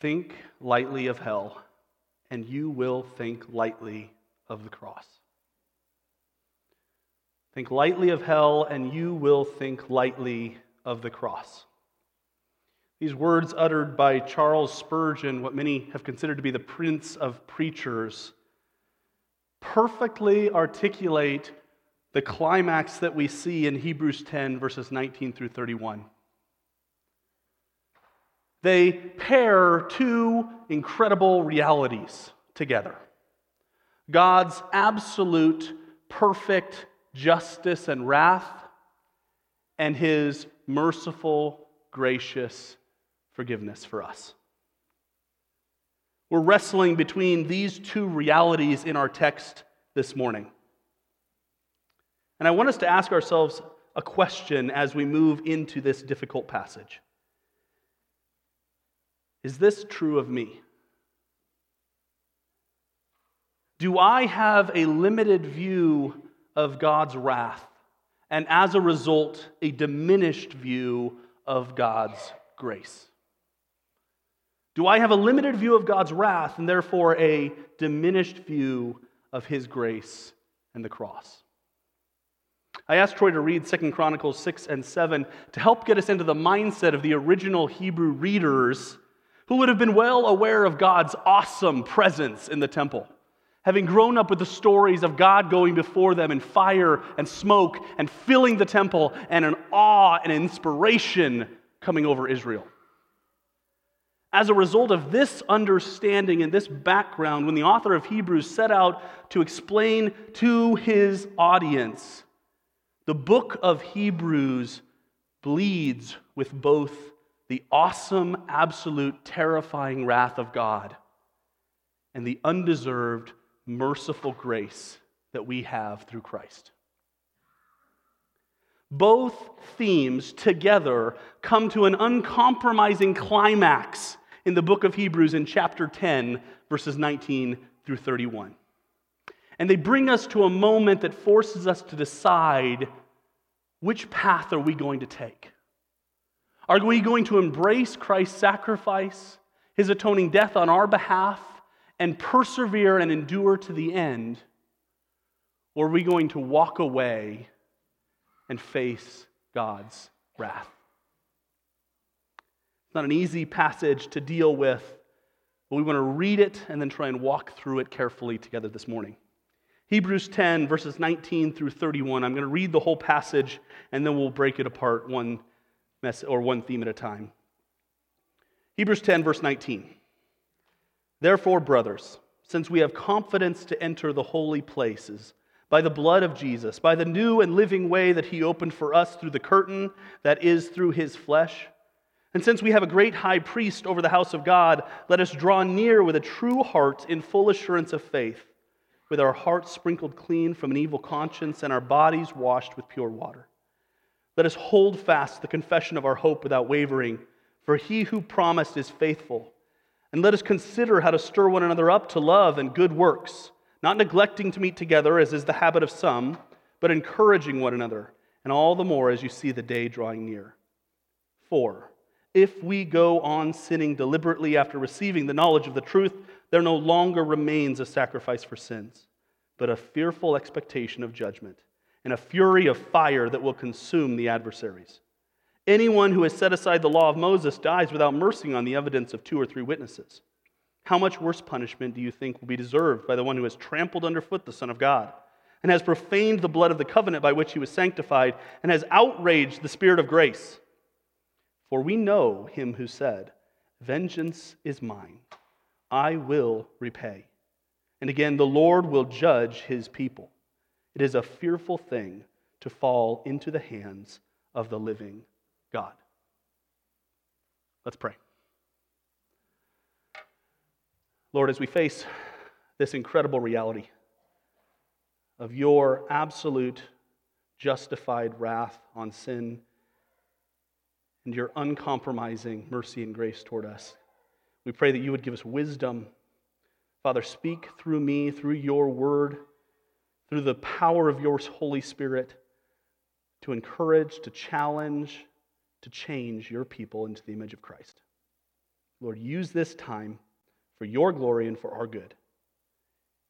Think lightly of hell, and you will think lightly of the cross. Think lightly of hell, and you will think lightly of the cross. These words uttered by Charles Spurgeon, what many have considered to be the prince of preachers, perfectly articulate the climax that we see in Hebrews 10, verses 19 through 31. They pair two incredible realities together God's absolute, perfect justice and wrath, and his merciful, gracious forgiveness for us. We're wrestling between these two realities in our text this morning. And I want us to ask ourselves a question as we move into this difficult passage Is this true of me? Do I have a limited view of God's wrath, and as a result, a diminished view of God's grace? Do I have a limited view of God's wrath and therefore a diminished view of his grace and the cross? I asked Troy to read 2 Chronicles 6 and 7 to help get us into the mindset of the original Hebrew readers who would have been well aware of God's awesome presence in the temple, having grown up with the stories of God going before them in fire and smoke and filling the temple and an awe and inspiration coming over Israel. As a result of this understanding and this background, when the author of Hebrews set out to explain to his audience the book of Hebrews bleeds with both the awesome, absolute, terrifying wrath of God and the undeserved, merciful grace that we have through Christ. Both themes together come to an uncompromising climax in the book of Hebrews in chapter 10, verses 19 through 31. And they bring us to a moment that forces us to decide which path are we going to take? Are we going to embrace Christ's sacrifice, his atoning death on our behalf, and persevere and endure to the end? Or are we going to walk away and face God's wrath? It's not an easy passage to deal with, but we want to read it and then try and walk through it carefully together this morning. Hebrews 10, verses 19 through 31. I'm going to read the whole passage and then we'll break it apart one mess or one theme at a time. Hebrews 10, verse 19. Therefore, brothers, since we have confidence to enter the holy places by the blood of Jesus, by the new and living way that he opened for us through the curtain that is through his flesh, and since we have a great high priest over the house of God, let us draw near with a true heart in full assurance of faith with our hearts sprinkled clean from an evil conscience and our bodies washed with pure water. Let us hold fast the confession of our hope without wavering, for he who promised is faithful. And let us consider how to stir one another up to love and good works, not neglecting to meet together, as is the habit of some, but encouraging one another, and all the more as you see the day drawing near. 4. If we go on sinning deliberately after receiving the knowledge of the truth, there no longer remains a sacrifice for sins, but a fearful expectation of judgment and a fury of fire that will consume the adversaries. Anyone who has set aside the law of Moses dies without mercy on the evidence of two or three witnesses. How much worse punishment do you think will be deserved by the one who has trampled underfoot the Son of God, and has profaned the blood of the covenant by which he was sanctified, and has outraged the Spirit of grace? For we know him who said, Vengeance is mine. I will repay. And again, the Lord will judge his people. It is a fearful thing to fall into the hands of the living God. Let's pray. Lord, as we face this incredible reality of your absolute justified wrath on sin and your uncompromising mercy and grace toward us, we pray that you would give us wisdom. Father, speak through me, through your word, through the power of your Holy Spirit to encourage, to challenge, to change your people into the image of Christ. Lord, use this time for your glory and for our good.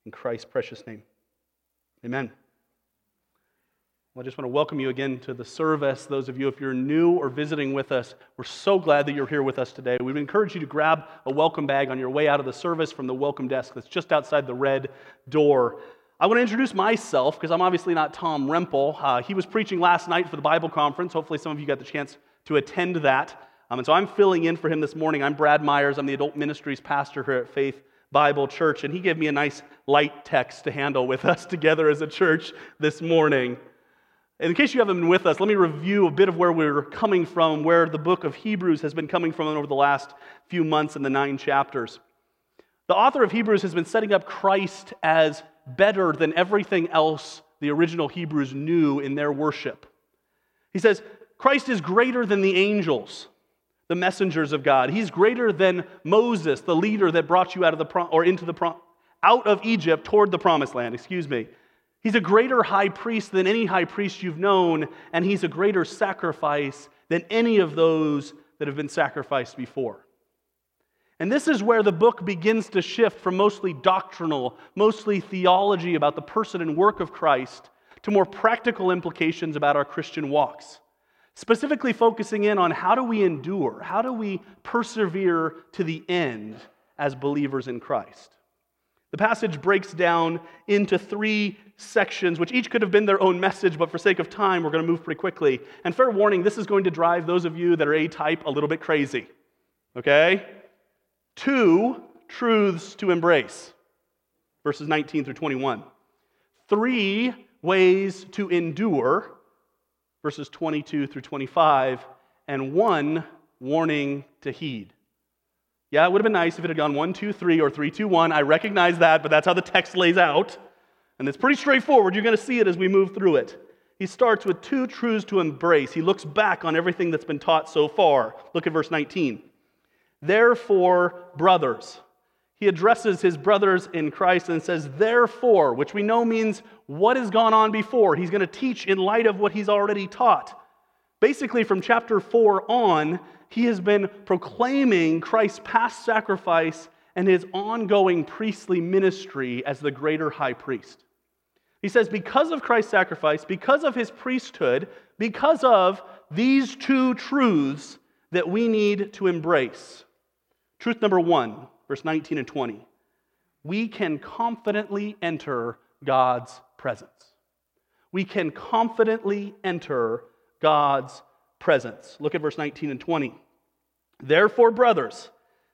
In Christ's precious name. Amen. Well, I just want to welcome you again to the service. Those of you, if you're new or visiting with us, we're so glad that you're here with us today. We would encourage you to grab a welcome bag on your way out of the service from the welcome desk that's just outside the red door. I want to introduce myself because I'm obviously not Tom Rempel. Uh, he was preaching last night for the Bible conference. Hopefully, some of you got the chance to attend that. Um, and so I'm filling in for him this morning. I'm Brad Myers. I'm the adult ministries pastor here at Faith Bible Church, and he gave me a nice light text to handle with us together as a church this morning. In case you haven't been with us, let me review a bit of where we're coming from, where the book of Hebrews has been coming from over the last few months in the nine chapters. The author of Hebrews has been setting up Christ as better than everything else the original Hebrews knew in their worship. He says, Christ is greater than the angels the messengers of God. He's greater than Moses, the leader that brought you out of the or into the out of Egypt toward the promised land, excuse me. He's a greater high priest than any high priest you've known, and he's a greater sacrifice than any of those that have been sacrificed before. And this is where the book begins to shift from mostly doctrinal, mostly theology about the person and work of Christ, to more practical implications about our Christian walks specifically focusing in on how do we endure, how do we persevere to the end as believers in Christ. The passage breaks down into three sections, which each could have been their own message, but for sake of time, we're going to move pretty quickly. And fair warning, this is going to drive those of you that are A type a little bit crazy. Okay? Two truths to embrace, verses 19 through 21. Three ways to endure, verses 22 through 25, and one warning to heed. Yeah, it would have been nice if it had gone 1, 2, 3, or 3, 2, 1. I recognize that, but that's how the text lays out. And it's pretty straightforward. You're going to see it as we move through it. He starts with two truths to embrace. He looks back on everything that's been taught so far. Look at verse 19. Therefore, brothers, he addresses his brothers in Christ and says, Therefore, which we know means what has gone on before. He's going to teach in light of what he's already taught. Basically, from chapter 4 on, he has been proclaiming Christ's past sacrifice and his ongoing priestly ministry as the greater high priest. He says, because of Christ's sacrifice, because of his priesthood, because of these two truths that we need to embrace. Truth number one verse 19 and 20. We can confidently enter God's presence. We can confidently enter God's presence. Look at verse 19 and 20. Therefore, brothers,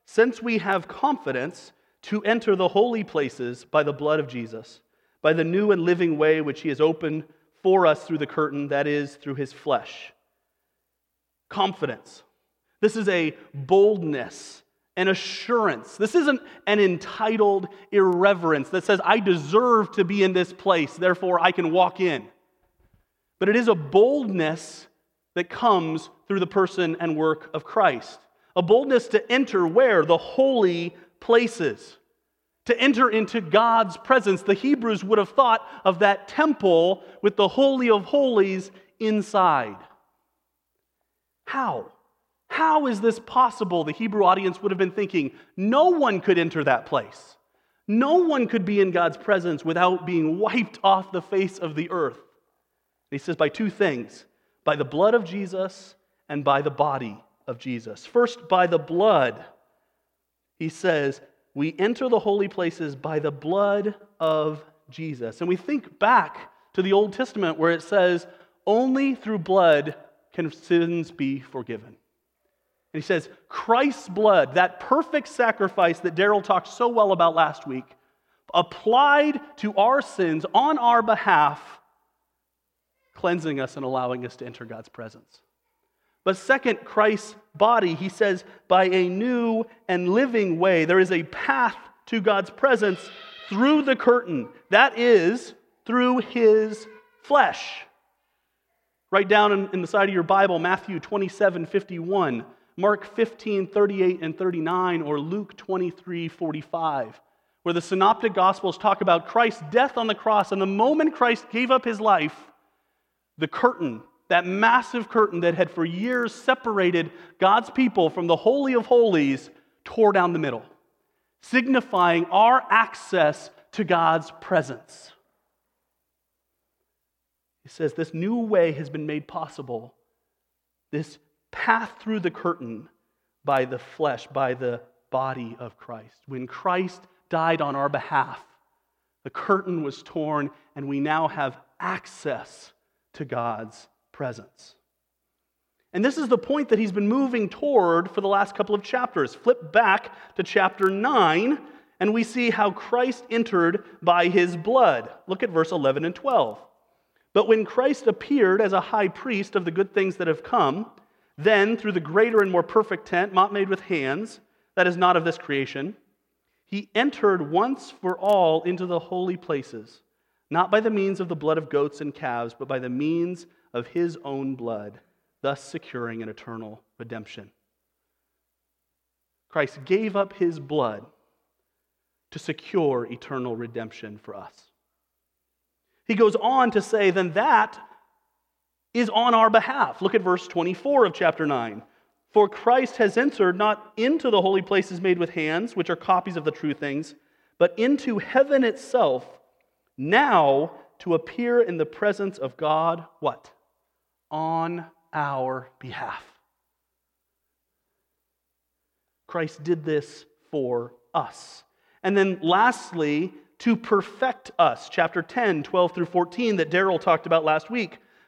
since we have confidence to enter the holy places by the blood of Jesus, by the new and living way which he has opened for us through the curtain, that is, through his flesh. Confidence. This is a boldness an assurance. This isn't an entitled irreverence that says, I deserve to be in this place, therefore I can walk in. But it is a boldness that comes through the person and work of Christ. A boldness to enter where? The holy places. To enter into God's presence. The Hebrews would have thought of that temple with the Holy of Holies inside. How? How is this possible? The Hebrew audience would have been thinking, no one could enter that place. No one could be in God's presence without being wiped off the face of the earth. And he says, by two things by the blood of Jesus and by the body of Jesus. First, by the blood. He says, we enter the holy places by the blood of Jesus. And we think back to the Old Testament where it says, only through blood can sins be forgiven. And he says, Christ's blood, that perfect sacrifice that Daryl talked so well about last week, applied to our sins on our behalf, cleansing us and allowing us to enter God's presence. But second, Christ's body, he says, by a new and living way, there is a path to God's presence through the curtain. That is, through his flesh. Write down in, in the side of your Bible, Matthew 27 51. Mark 15, 38 and 39, or Luke 23, 45, where the synoptic gospels talk about Christ's death on the cross. And the moment Christ gave up his life, the curtain, that massive curtain that had for years separated God's people from the Holy of Holies, tore down the middle, signifying our access to God's presence. He says this new way has been made possible, this path through the curtain by the flesh, by the body of Christ. When Christ died on our behalf, the curtain was torn, and we now have access to God's presence. And this is the point that he's been moving toward for the last couple of chapters. Flip back to chapter 9, and we see how Christ entered by his blood. Look at verse 11 and 12. But when Christ appeared as a high priest of the good things that have come, then through the greater and more perfect tent, not made with hands, that is not of this creation, he entered once for all into the holy places, not by the means of the blood of goats and calves, but by the means of his own blood, thus securing an eternal redemption. Christ gave up his blood to secure eternal redemption for us. He goes on to say, then that is on our behalf. Look at verse 24 of chapter 9. For Christ has entered not into the holy places made with hands, which are copies of the true things, but into heaven itself, now to appear in the presence of God, what? On our behalf. Christ did this for us. And then lastly, to perfect us, chapter 10, 12 through 14, that Daryl talked about last week.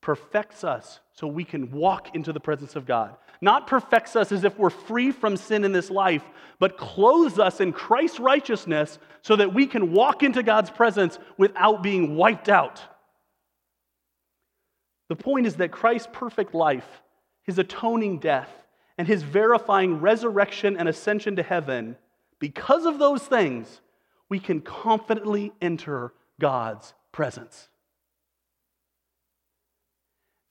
perfects us so we can walk into the presence of God. Not perfects us as if we're free from sin in this life, but clothes us in Christ's righteousness so that we can walk into God's presence without being wiped out. The point is that Christ's perfect life, his atoning death, and his verifying resurrection and ascension to heaven, because of those things, we can confidently enter God's presence.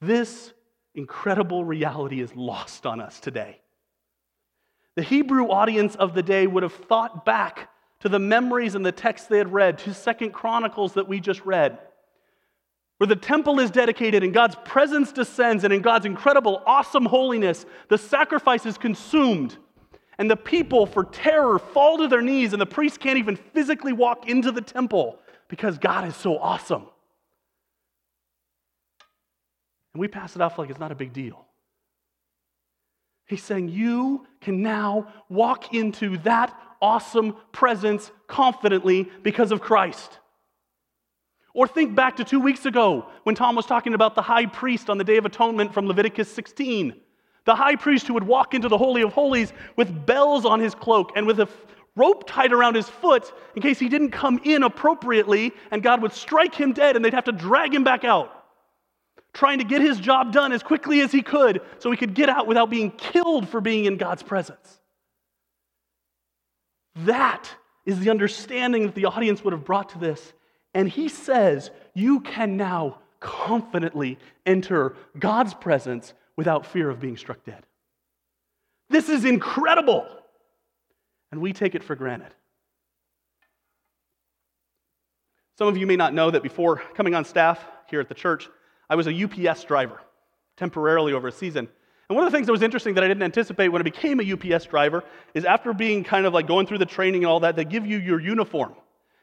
This incredible reality is lost on us today. The Hebrew audience of the day would have thought back to the memories and the texts they had read, to Second Chronicles that we just read, where the temple is dedicated and God's presence descends, and in God's incredible, awesome holiness, the sacrifice is consumed. And the people, for terror, fall to their knees, and the priests can't even physically walk into the temple because God is so awesome. And we pass it off like it's not a big deal. He's saying you can now walk into that awesome presence confidently because of Christ. Or think back to two weeks ago when Tom was talking about the high priest on the Day of Atonement from Leviticus 16. The high priest who would walk into the Holy of Holies with bells on his cloak and with a rope tied around his foot in case he didn't come in appropriately and God would strike him dead and they'd have to drag him back out trying to get his job done as quickly as he could so he could get out without being killed for being in God's presence. That is the understanding that the audience would have brought to this. And he says, You can now confidently enter God's presence without fear of being struck dead. This is incredible. And we take it for granted. Some of you may not know that before coming on staff here at the church, I was a UPS driver temporarily over a season. And one of the things that was interesting that I didn't anticipate when I became a UPS driver is after being kind of like going through the training and all that, they give you your uniform.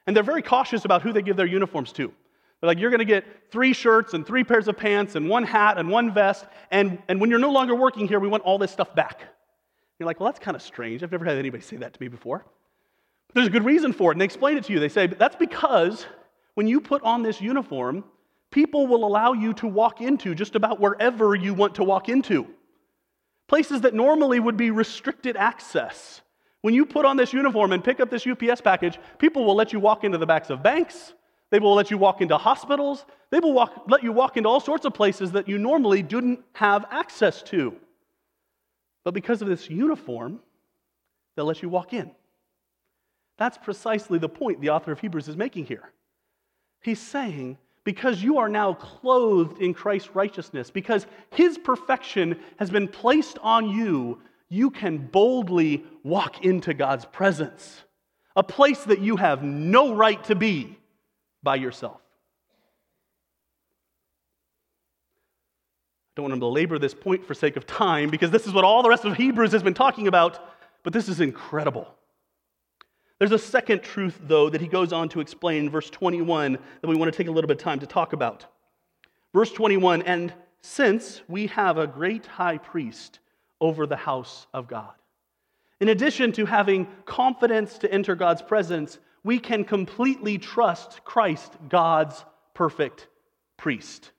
And they're very cautious about who they give their uniforms to. They're like, you're going to get three shirts and three pairs of pants and one hat and one vest. And, and when you're no longer working here, we want all this stuff back. You're like, well, that's kind of strange. I've never had anybody say that to me before. But there's a good reason for it. And they explain it to you. They say, that's because when you put on this uniform, people will allow you to walk into just about wherever you want to walk into. Places that normally would be restricted access. When you put on this uniform and pick up this UPS package, people will let you walk into the backs of banks. They will let you walk into hospitals. They will walk, let you walk into all sorts of places that you normally didn't have access to. But because of this uniform, they'll let you walk in. That's precisely the point the author of Hebrews is making here. He's saying because you are now clothed in Christ's righteousness, because his perfection has been placed on you, you can boldly walk into God's presence, a place that you have no right to be by yourself. I don't want to belabor this point for sake of time because this is what all the rest of Hebrews has been talking about, but this is incredible. There's a second truth, though, that he goes on to explain in verse 21 that we want to take a little bit of time to talk about. Verse 21 And since we have a great high priest over the house of God, in addition to having confidence to enter God's presence, we can completely trust Christ, God's perfect priest.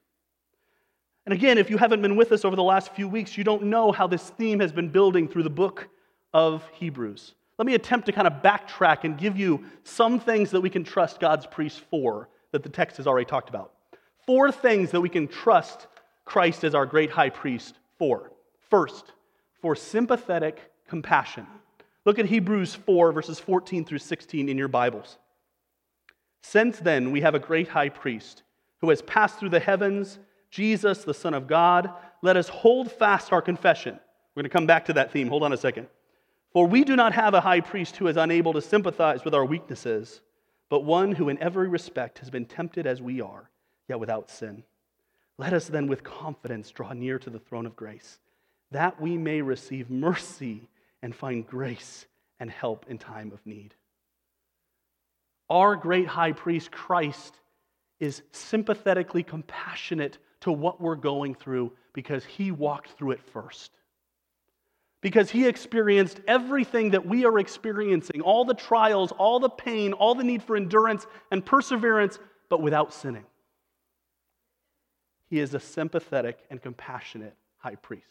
And again, if you haven't been with us over the last few weeks, you don't know how this theme has been building through the book of Hebrews. Let me attempt to kind of backtrack and give you some things that we can trust God's priest for that the text has already talked about. Four things that we can trust Christ as our great high priest for. First, for sympathetic compassion. Look at Hebrews 4, verses 14 through 16 in your Bibles. Since then, we have a great high priest who has passed through the heavens, Jesus, the Son of God. Let us hold fast our confession. We're going to come back to that theme. Hold on a second. For we do not have a high priest who is unable to sympathize with our weaknesses, but one who in every respect has been tempted as we are, yet without sin. Let us then with confidence draw near to the throne of grace, that we may receive mercy and find grace and help in time of need. Our great high priest, Christ, is sympathetically compassionate to what we're going through because he walked through it first because he experienced everything that we are experiencing all the trials, all the pain, all the need for endurance and perseverance, but without sinning. He is a sympathetic and compassionate high priest.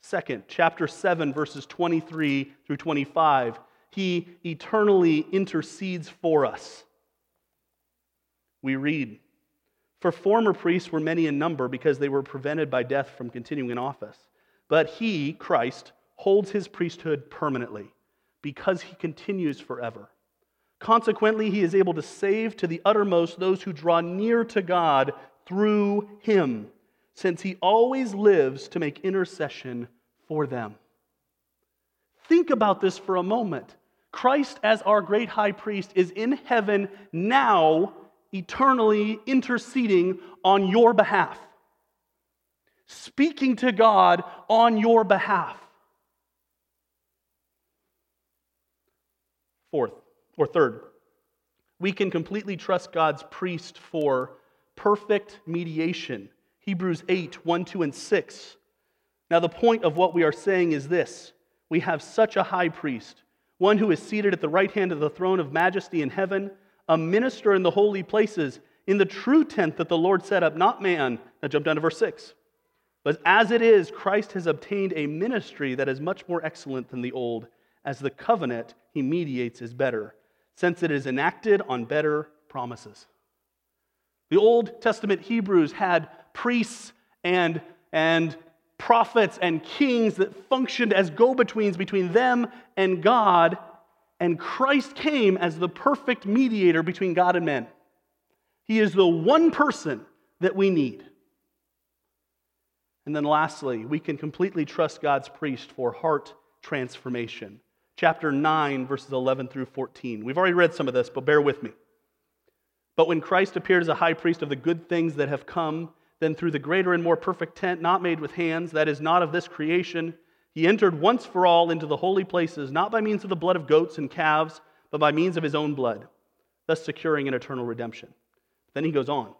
Second, chapter 7, verses 23 through 25, he eternally intercedes for us. We read, For former priests were many in number because they were prevented by death from continuing in office. But he, Christ, holds his priesthood permanently because he continues forever. Consequently, he is able to save to the uttermost those who draw near to God through him, since he always lives to make intercession for them. Think about this for a moment. Christ, as our great high priest, is in heaven now, eternally interceding on your behalf speaking to God on your behalf. Fourth, or third, we can completely trust God's priest for perfect mediation. Hebrews 8, 1, 2, and 6. Now, the point of what we are saying is this we have such a high priest, one who is seated at the right hand of the throne of majesty in heaven, a minister in the holy places, in the true tent that the Lord set up, not man. Now, jump down to verse 6. But as it is, Christ has obtained a ministry that is much more excellent than the old, as the covenant he mediates is better, since it is enacted on better promises. The Old Testament Hebrews had priests and, and prophets and kings that functioned as go betweens between them and God, and Christ came as the perfect mediator between God and men. He is the one person that we need. And then lastly, we can completely trust God's priest for heart transformation. Chapter 9, verses 11 through 14. We've already read some of this, but bear with me. But when Christ appeared as a high priest of the good things that have come, then through the greater and more perfect tent, not made with hands, that is not of this creation, he entered once for all into the holy places, not by means of the blood of goats and calves, but by means of his own blood, thus securing an eternal redemption. Then he goes on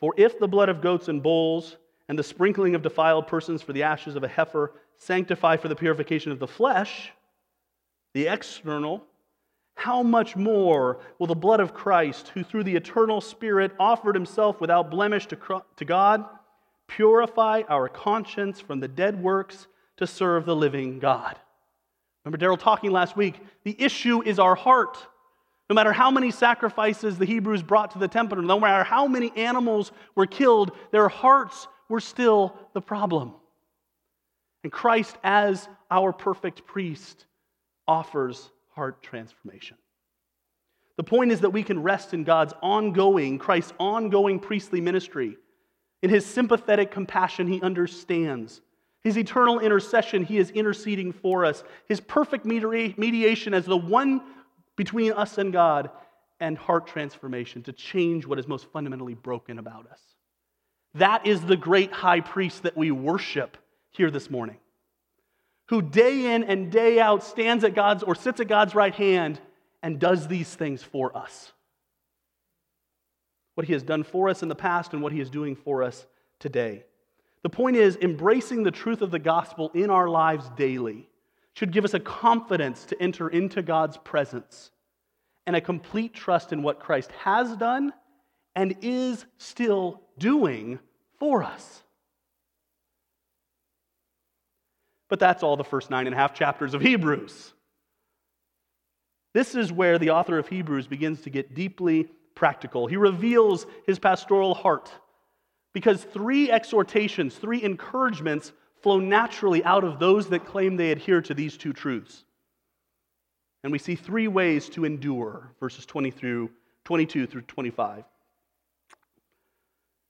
For if the blood of goats and bulls, and the sprinkling of defiled persons for the ashes of a heifer sanctify for the purification of the flesh, the external, how much more will the blood of Christ, who through the eternal Spirit offered himself without blemish to, to God, purify our conscience from the dead works to serve the living God? Remember Daryl talking last week? The issue is our heart. No matter how many sacrifices the Hebrews brought to the temple, no matter how many animals were killed, their hearts we're still the problem. And Christ, as our perfect priest, offers heart transformation. The point is that we can rest in God's ongoing, Christ's ongoing priestly ministry. In his sympathetic compassion, he understands. His eternal intercession, he is interceding for us. His perfect mediation as the one between us and God, and heart transformation to change what is most fundamentally broken about us. That is the great high priest that we worship here this morning, who day in and day out stands at God's or sits at God's right hand and does these things for us. What he has done for us in the past and what he is doing for us today. The point is, embracing the truth of the gospel in our lives daily should give us a confidence to enter into God's presence and a complete trust in what Christ has done and is still doing for us. But that's all the first nine and a half chapters of Hebrews. This is where the author of Hebrews begins to get deeply practical. He reveals his pastoral heart because three exhortations, three encouragements flow naturally out of those that claim they adhere to these two truths. And we see three ways to endure, verses 20 through 22 through 25.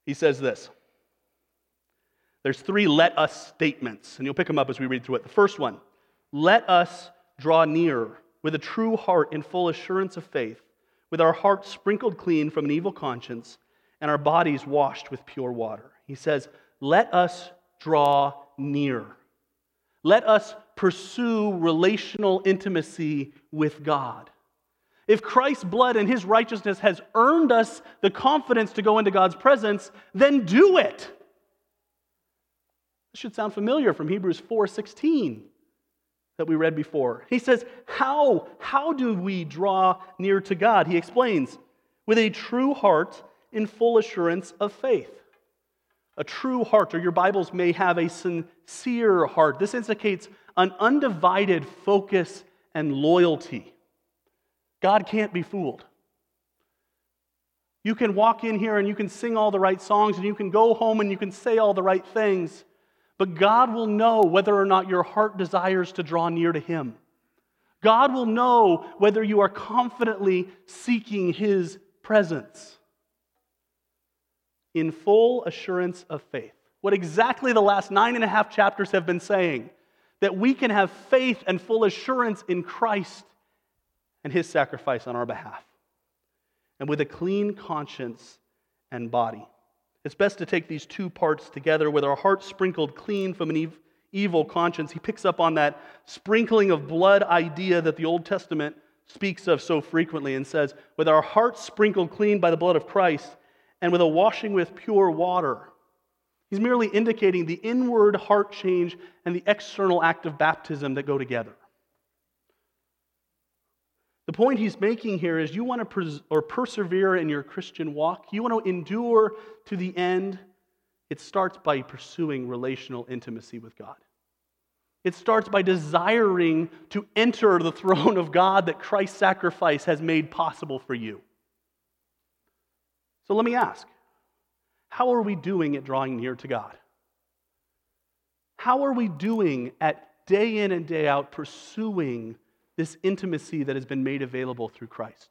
He says this. There's three let us statements, and you'll pick them up as we read through it. The first one, let us draw near with a true heart in full assurance of faith, with our hearts sprinkled clean from an evil conscience and our bodies washed with pure water. He says, Let us draw near. Let us pursue relational intimacy with God. If Christ's blood and his righteousness has earned us the confidence to go into God's presence, then do it. This should sound familiar from Hebrews 4:16 that we read before. He says, How? How do we draw near to God? He explains, with a true heart in full assurance of faith. A true heart, or your Bibles may have a sincere heart. This indicates an undivided focus and loyalty. God can't be fooled. You can walk in here and you can sing all the right songs and you can go home and you can say all the right things. But God will know whether or not your heart desires to draw near to Him. God will know whether you are confidently seeking His presence. In full assurance of faith. What exactly the last nine and a half chapters have been saying that we can have faith and full assurance in Christ and His sacrifice on our behalf, and with a clean conscience and body. It's best to take these two parts together with our hearts sprinkled clean from an ev- evil conscience. He picks up on that sprinkling of blood idea that the Old Testament speaks of so frequently and says, with our hearts sprinkled clean by the blood of Christ and with a washing with pure water. He's merely indicating the inward heart change and the external act of baptism that go together. The point he's making here is you want to pers- or persevere in your Christian walk, you want to endure to the end. It starts by pursuing relational intimacy with God. It starts by desiring to enter the throne of God that Christ's sacrifice has made possible for you. So let me ask how are we doing at drawing near to God? How are we doing at day in and day out pursuing this intimacy that has been made available through Christ.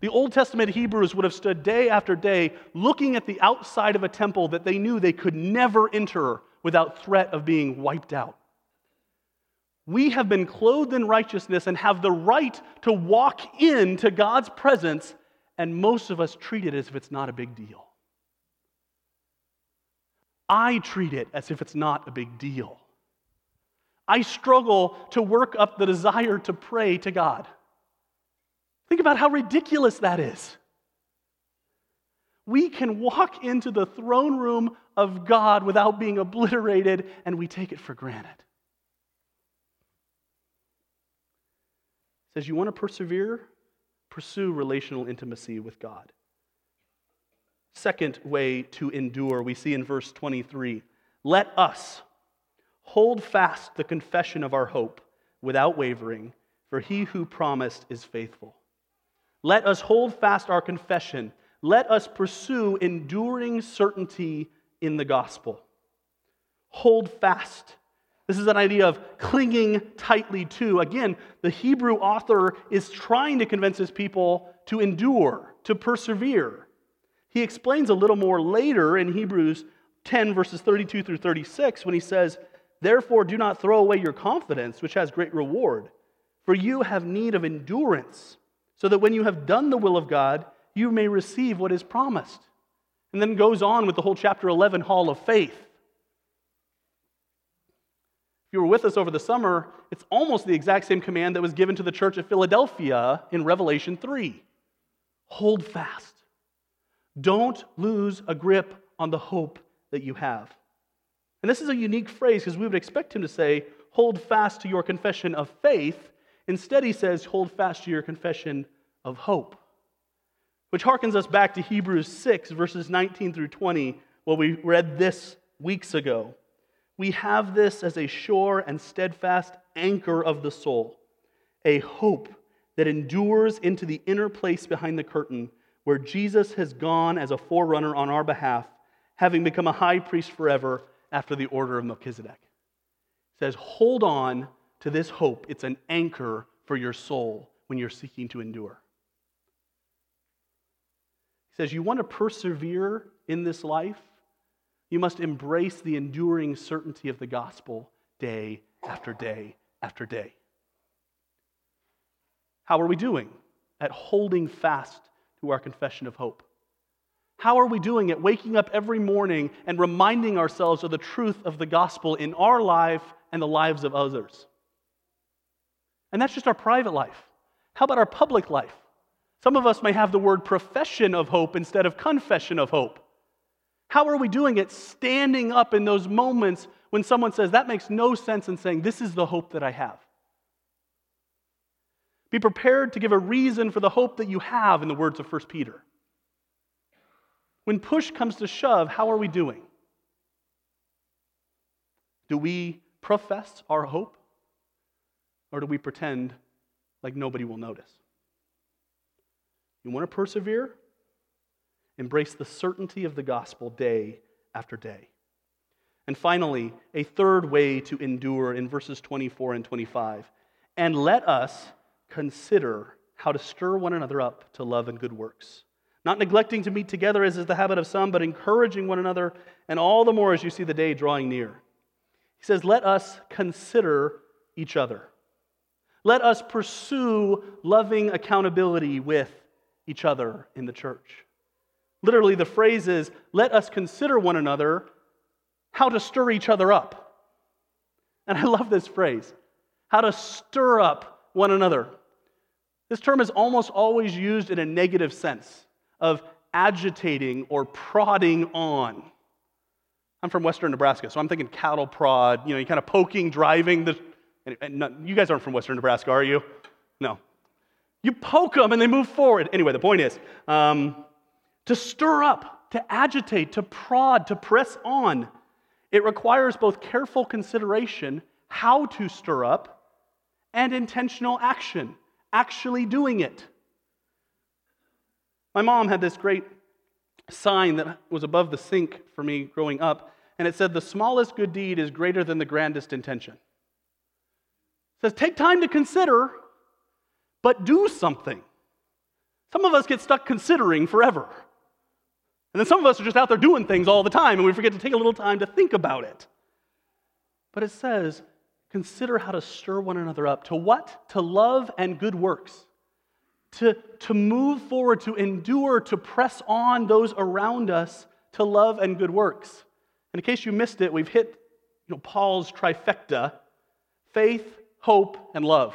The Old Testament Hebrews would have stood day after day looking at the outside of a temple that they knew they could never enter without threat of being wiped out. We have been clothed in righteousness and have the right to walk into God's presence, and most of us treat it as if it's not a big deal. I treat it as if it's not a big deal. I struggle to work up the desire to pray to God. Think about how ridiculous that is. We can walk into the throne room of God without being obliterated, and we take it for granted. Says, You want to persevere? Pursue relational intimacy with God. Second way to endure, we see in verse 23 let us Hold fast the confession of our hope without wavering, for he who promised is faithful. Let us hold fast our confession. Let us pursue enduring certainty in the gospel. Hold fast. This is an idea of clinging tightly to. Again, the Hebrew author is trying to convince his people to endure, to persevere. He explains a little more later in Hebrews 10, verses 32 through 36, when he says, Therefore, do not throw away your confidence, which has great reward, for you have need of endurance, so that when you have done the will of God, you may receive what is promised. And then goes on with the whole chapter 11 hall of faith. If you were with us over the summer, it's almost the exact same command that was given to the church at Philadelphia in Revelation 3 hold fast. Don't lose a grip on the hope that you have. And this is a unique phrase because we would expect him to say, hold fast to your confession of faith. Instead, he says, hold fast to your confession of hope, which harkens us back to Hebrews 6, verses 19 through 20, where we read this weeks ago. We have this as a sure and steadfast anchor of the soul, a hope that endures into the inner place behind the curtain, where Jesus has gone as a forerunner on our behalf having become a high priest forever after the order of Melchizedek. Says, hold on to this hope. It's an anchor for your soul when you're seeking to endure. He says, You want to persevere in this life? You must embrace the enduring certainty of the gospel day after day after day. How are we doing at holding fast to our confession of hope? How are we doing it? Waking up every morning and reminding ourselves of the truth of the gospel in our life and the lives of others. And that's just our private life. How about our public life? Some of us may have the word profession of hope instead of confession of hope. How are we doing it standing up in those moments when someone says, That makes no sense, and saying, This is the hope that I have? Be prepared to give a reason for the hope that you have, in the words of 1 Peter. When push comes to shove, how are we doing? Do we profess our hope? Or do we pretend like nobody will notice? You want to persevere? Embrace the certainty of the gospel day after day. And finally, a third way to endure in verses 24 and 25. And let us consider how to stir one another up to love and good works not neglecting to meet together as is the habit of some, but encouraging one another, and all the more as you see the day drawing near. He says, Let us consider each other. Let us pursue loving accountability with each other in the church. Literally, the phrase is, Let us consider one another how to stir each other up. And I love this phrase how to stir up one another. This term is almost always used in a negative sense of agitating or prodding on. I'm from western Nebraska, so I'm thinking cattle prod, you know, you kind of poking, driving the. You guys aren't from western Nebraska, are you? No. You poke them and they move forward. Anyway, the point is um, to stir up, to agitate, to prod, to press on. It requires both careful consideration, how to stir up, and intentional action, actually doing it. My mom had this great sign that was above the sink for me growing up, and it said, The smallest good deed is greater than the grandest intention. It says, Take time to consider, but do something. Some of us get stuck considering forever. And then some of us are just out there doing things all the time, and we forget to take a little time to think about it. But it says, Consider how to stir one another up. To what? To love and good works to, to move forward, to endure, to press on those around us to love and good works. And in case you missed it, we've hit you know, Paul's trifecta faith, hope, and love.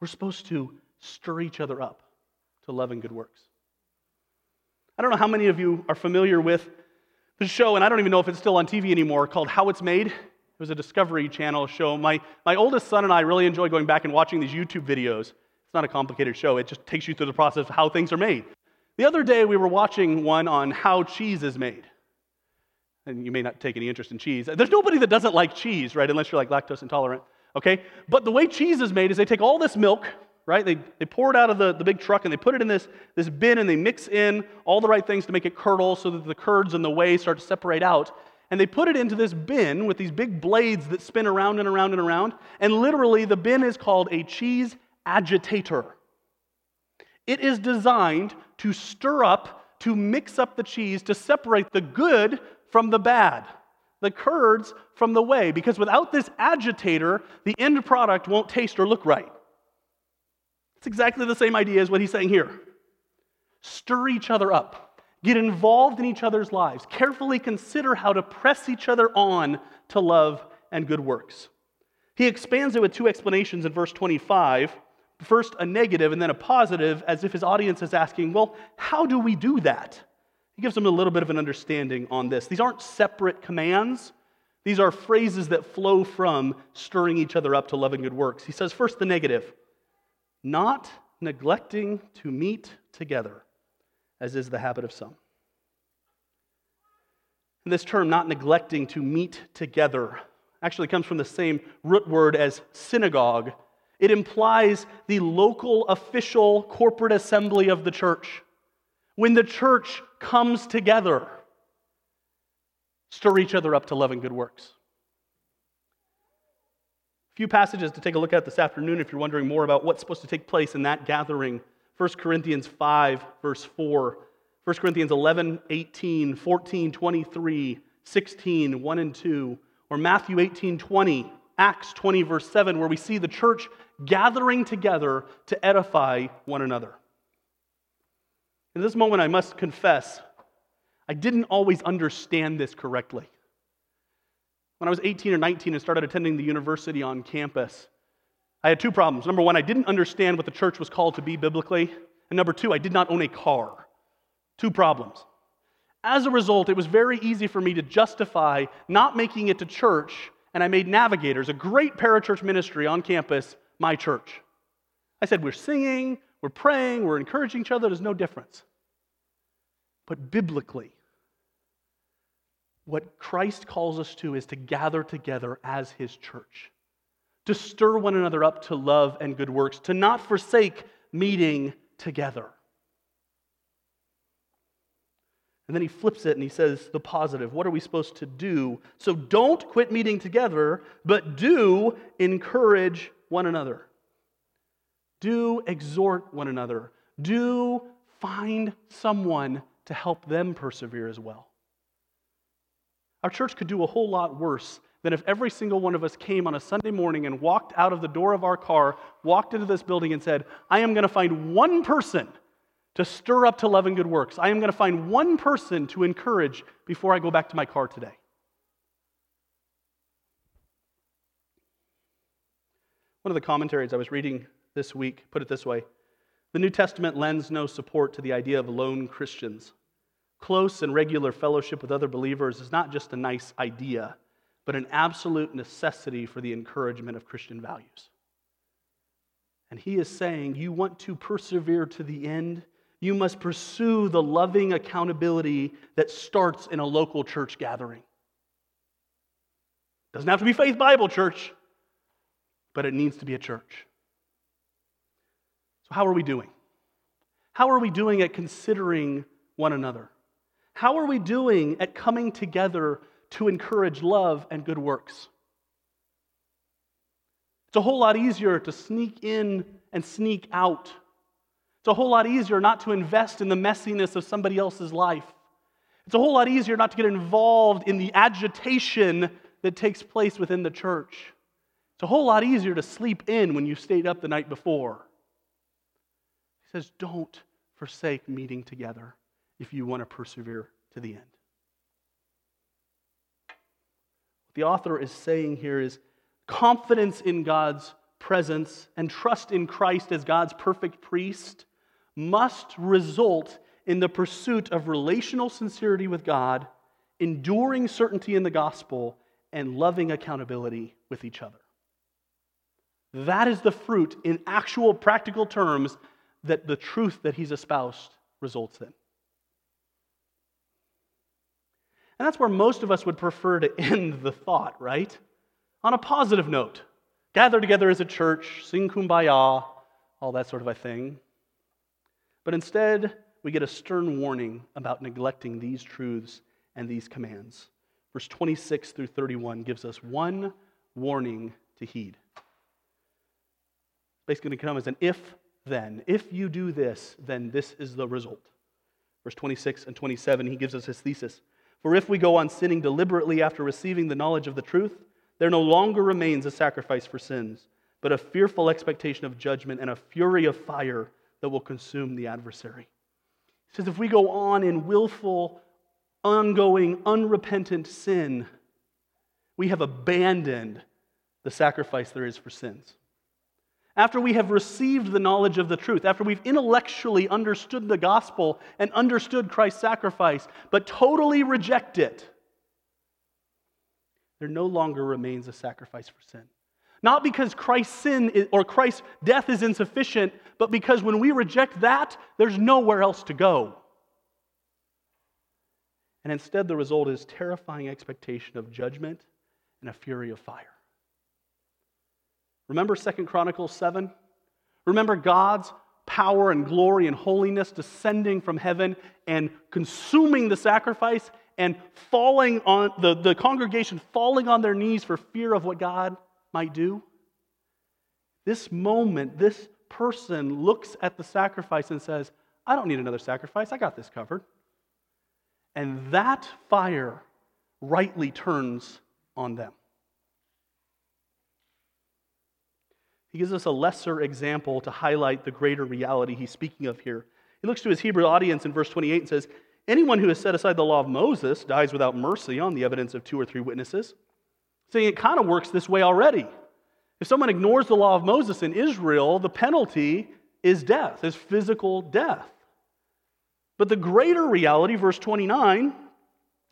We're supposed to stir each other up to love and good works. I don't know how many of you are familiar with the show, and I don't even know if it's still on TV anymore, called How It's Made. It was a Discovery Channel show. My, my oldest son and I really enjoy going back and watching these YouTube videos. It's not a complicated show, it just takes you through the process of how things are made. The other day, we were watching one on how cheese is made. And you may not take any interest in cheese. There's nobody that doesn't like cheese, right? Unless you're like lactose intolerant, okay? But the way cheese is made is they take all this milk, right? They, they pour it out of the, the big truck and they put it in this, this bin and they mix in all the right things to make it curdle so that the curds and the whey start to separate out. And they put it into this bin with these big blades that spin around and around and around. And literally, the bin is called a cheese agitator. It is designed to stir up, to mix up the cheese, to separate the good from the bad, the curds from the whey, because without this agitator, the end product won't taste or look right. It's exactly the same idea as what he's saying here. Stir each other up. Get involved in each other's lives. Carefully consider how to press each other on to love and good works. He expands it with two explanations in verse 25. First, a negative and then a positive, as if his audience is asking, Well, how do we do that? He gives them a little bit of an understanding on this. These aren't separate commands, these are phrases that flow from stirring each other up to love and good works. He says, First, the negative not neglecting to meet together as is the habit of some. And this term, not neglecting to meet together, actually comes from the same root word as synagogue. It implies the local official corporate assembly of the church. When the church comes together, stir each other up to love and good works. A few passages to take a look at this afternoon if you're wondering more about what's supposed to take place in that gathering 1 Corinthians 5, verse 4, 1 Corinthians 11, 18, 14, 23, 16, 1 and 2, or Matthew 18, 20, Acts 20, verse 7, where we see the church gathering together to edify one another. In this moment, I must confess, I didn't always understand this correctly. When I was 18 or 19 and started attending the university on campus, I had two problems. Number one, I didn't understand what the church was called to be biblically. And number two, I did not own a car. Two problems. As a result, it was very easy for me to justify not making it to church, and I made Navigators, a great parachurch ministry on campus, my church. I said, We're singing, we're praying, we're encouraging each other, there's no difference. But biblically, what Christ calls us to is to gather together as his church to stir one another up to love and good works, to not forsake meeting together. And then he flips it and he says the positive. What are we supposed to do? So don't quit meeting together, but do encourage one another. Do exhort one another. Do find someone to help them persevere as well. Our church could do a whole lot worse than if every single one of us came on a Sunday morning and walked out of the door of our car, walked into this building, and said, I am going to find one person to stir up to love and good works. I am going to find one person to encourage before I go back to my car today. One of the commentaries I was reading this week put it this way The New Testament lends no support to the idea of lone Christians. Close and regular fellowship with other believers is not just a nice idea but an absolute necessity for the encouragement of Christian values. And he is saying, You want to persevere to the end? You must pursue the loving accountability that starts in a local church gathering. Doesn't have to be Faith Bible Church, but it needs to be a church. So, how are we doing? How are we doing at considering one another? How are we doing at coming together to encourage love and good works. It's a whole lot easier to sneak in and sneak out. It's a whole lot easier not to invest in the messiness of somebody else's life. It's a whole lot easier not to get involved in the agitation that takes place within the church. It's a whole lot easier to sleep in when you stayed up the night before. He says, Don't forsake meeting together if you want to persevere to the end. The author is saying here is confidence in God's presence and trust in Christ as God's perfect priest must result in the pursuit of relational sincerity with God, enduring certainty in the gospel, and loving accountability with each other. That is the fruit in actual practical terms that the truth that he's espoused results in. And that's where most of us would prefer to end the thought, right? On a positive note. Gather together as a church, sing kumbaya, all that sort of a thing. But instead, we get a stern warning about neglecting these truths and these commands. verse 26 through 31 gives us one warning to heed. Basically, going to come as an if then. If you do this, then this is the result. Verse 26 and 27, he gives us his thesis. For if we go on sinning deliberately after receiving the knowledge of the truth, there no longer remains a sacrifice for sins, but a fearful expectation of judgment and a fury of fire that will consume the adversary. He says, if we go on in willful, ongoing, unrepentant sin, we have abandoned the sacrifice there is for sins. After we have received the knowledge of the truth, after we've intellectually understood the gospel and understood Christ's sacrifice, but totally reject it, there no longer remains a sacrifice for sin. Not because Christ's sin or Christ's death is insufficient, but because when we reject that, there's nowhere else to go. And instead, the result is terrifying expectation of judgment and a fury of fire. Remember Second Chronicles 7? Remember God's power and glory and holiness descending from heaven and consuming the sacrifice and falling on the, the congregation falling on their knees for fear of what God might do? This moment, this person looks at the sacrifice and says, I don't need another sacrifice. I got this covered. And that fire rightly turns on them. He gives us a lesser example to highlight the greater reality he's speaking of here. He looks to his Hebrew audience in verse 28 and says, Anyone who has set aside the law of Moses dies without mercy on the evidence of two or three witnesses. Saying it kind of works this way already. If someone ignores the law of Moses in Israel, the penalty is death, is physical death. But the greater reality, verse 29,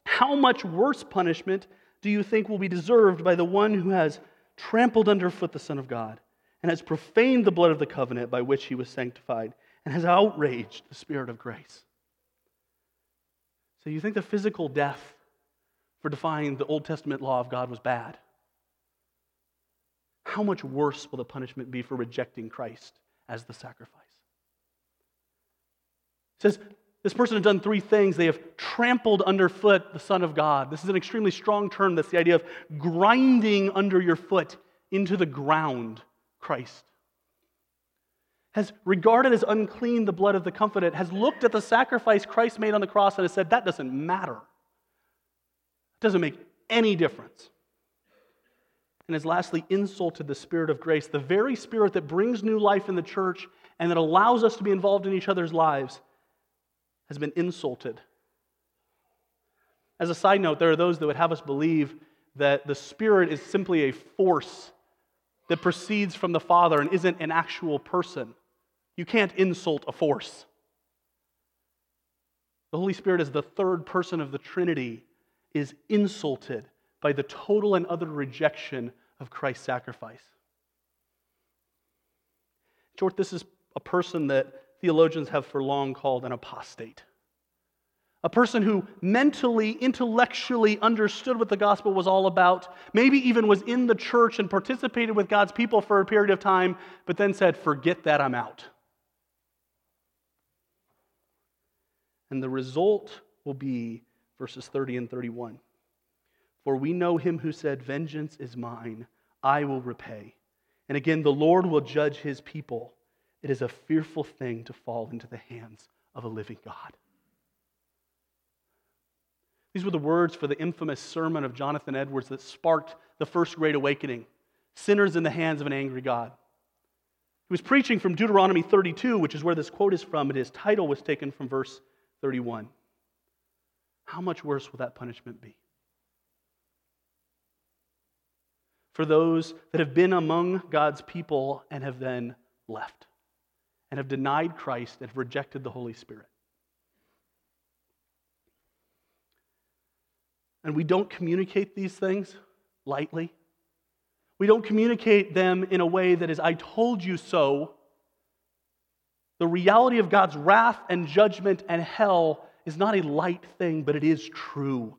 how much worse punishment do you think will be deserved by the one who has trampled underfoot the Son of God and has profaned the blood of the covenant by which he was sanctified and has outraged the Spirit of grace? So you think the physical death for defying the Old Testament law of God was bad? How much worse will the punishment be for rejecting Christ as the sacrifice? It says, this person has done three things. They have trampled underfoot the Son of God. This is an extremely strong term. That's the idea of grinding under your foot into the ground Christ. Has regarded as unclean the blood of the covenant, has looked at the sacrifice Christ made on the cross and has said, that doesn't matter. It doesn't make any difference. And has lastly insulted the Spirit of grace, the very Spirit that brings new life in the church and that allows us to be involved in each other's lives has been insulted. As a side note, there are those that would have us believe that the Spirit is simply a force that proceeds from the Father and isn't an actual person. You can't insult a force. The Holy Spirit, as the third person of the Trinity, is insulted by the total and utter rejection of Christ's sacrifice. In short, this is a person that theologians have for long called an apostate. A person who mentally, intellectually understood what the gospel was all about, maybe even was in the church and participated with God's people for a period of time, but then said, Forget that, I'm out. And the result will be verses 30 and 31. For we know him who said, Vengeance is mine, I will repay. And again, the Lord will judge his people. It is a fearful thing to fall into the hands of a living God. These were the words for the infamous sermon of Jonathan Edwards that sparked the first great awakening sinners in the hands of an angry God. He was preaching from Deuteronomy 32, which is where this quote is from, and his title was taken from verse 31. How much worse will that punishment be? For those that have been among God's people and have then left and have denied Christ and have rejected the Holy Spirit. And we don't communicate these things lightly. We don't communicate them in a way that is, I told you so. The reality of God's wrath and judgment and hell is not a light thing, but it is true.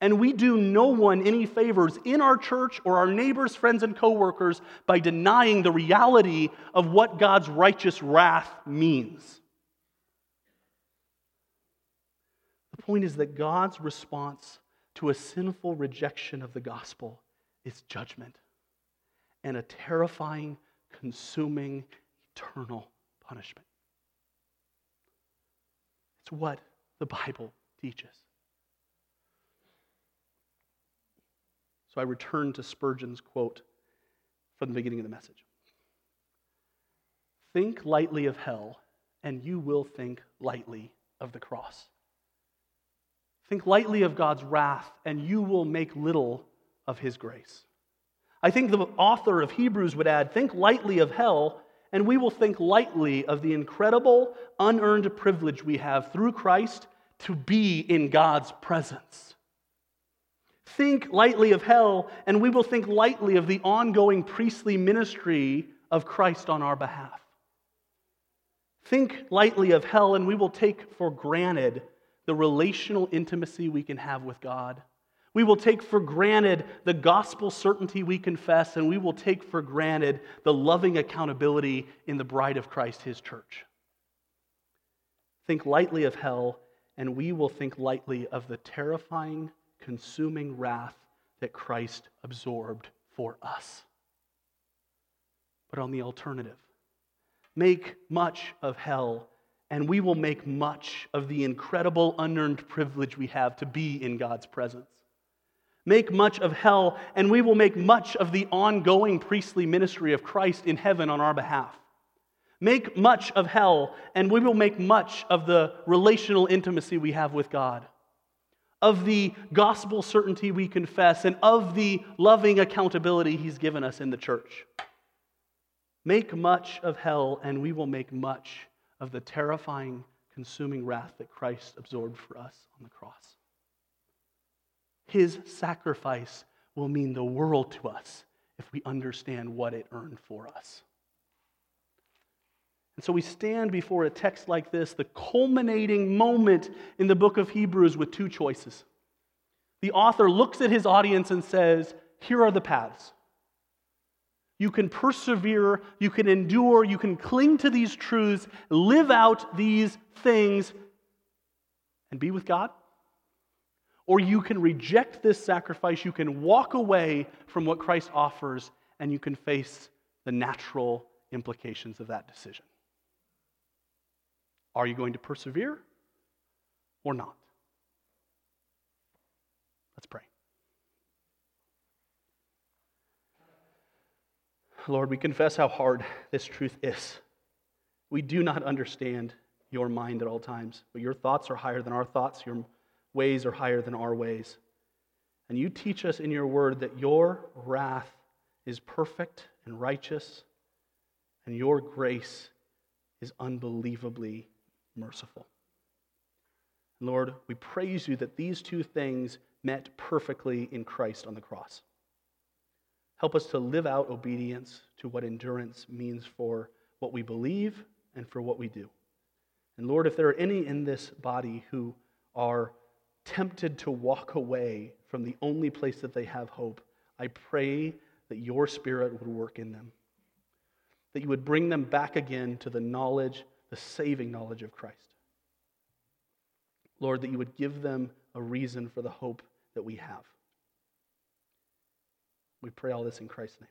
And we do no one any favors in our church or our neighbors, friends, and coworkers by denying the reality of what God's righteous wrath means. The point is that God's response to a sinful rejection of the gospel is judgment and a terrifying, consuming, eternal punishment. It's what the Bible teaches. So I return to Spurgeon's quote from the beginning of the message Think lightly of hell, and you will think lightly of the cross. Think lightly of God's wrath, and you will make little of his grace. I think the author of Hebrews would add think lightly of hell, and we will think lightly of the incredible, unearned privilege we have through Christ to be in God's presence. Think lightly of hell, and we will think lightly of the ongoing priestly ministry of Christ on our behalf. Think lightly of hell, and we will take for granted the relational intimacy we can have with God. We will take for granted the gospel certainty we confess, and we will take for granted the loving accountability in the bride of Christ, his church. Think lightly of hell, and we will think lightly of the terrifying, consuming wrath that Christ absorbed for us. But on the alternative, make much of hell and we will make much of the incredible unearned privilege we have to be in God's presence. Make much of hell, and we will make much of the ongoing priestly ministry of Christ in heaven on our behalf. Make much of hell, and we will make much of the relational intimacy we have with God, of the gospel certainty we confess, and of the loving accountability He's given us in the church. Make much of hell, and we will make much of the terrifying, consuming wrath that Christ absorbed for us on the cross. His sacrifice will mean the world to us if we understand what it earned for us. And so we stand before a text like this, the culminating moment in the book of Hebrews, with two choices. The author looks at his audience and says, Here are the paths. You can persevere, you can endure, you can cling to these truths, live out these things, and be with God. Or you can reject this sacrifice, you can walk away from what Christ offers, and you can face the natural implications of that decision. Are you going to persevere or not? Let's pray. Lord, we confess how hard this truth is. We do not understand your mind at all times, but your thoughts are higher than our thoughts, your ways are higher than our ways. And you teach us in your word that your wrath is perfect and righteous, and your grace is unbelievably merciful. Lord, we praise you that these two things met perfectly in Christ on the cross. Help us to live out obedience to what endurance means for what we believe and for what we do. And Lord, if there are any in this body who are tempted to walk away from the only place that they have hope, I pray that your Spirit would work in them, that you would bring them back again to the knowledge, the saving knowledge of Christ. Lord, that you would give them a reason for the hope that we have. We pray all this in Christ's name.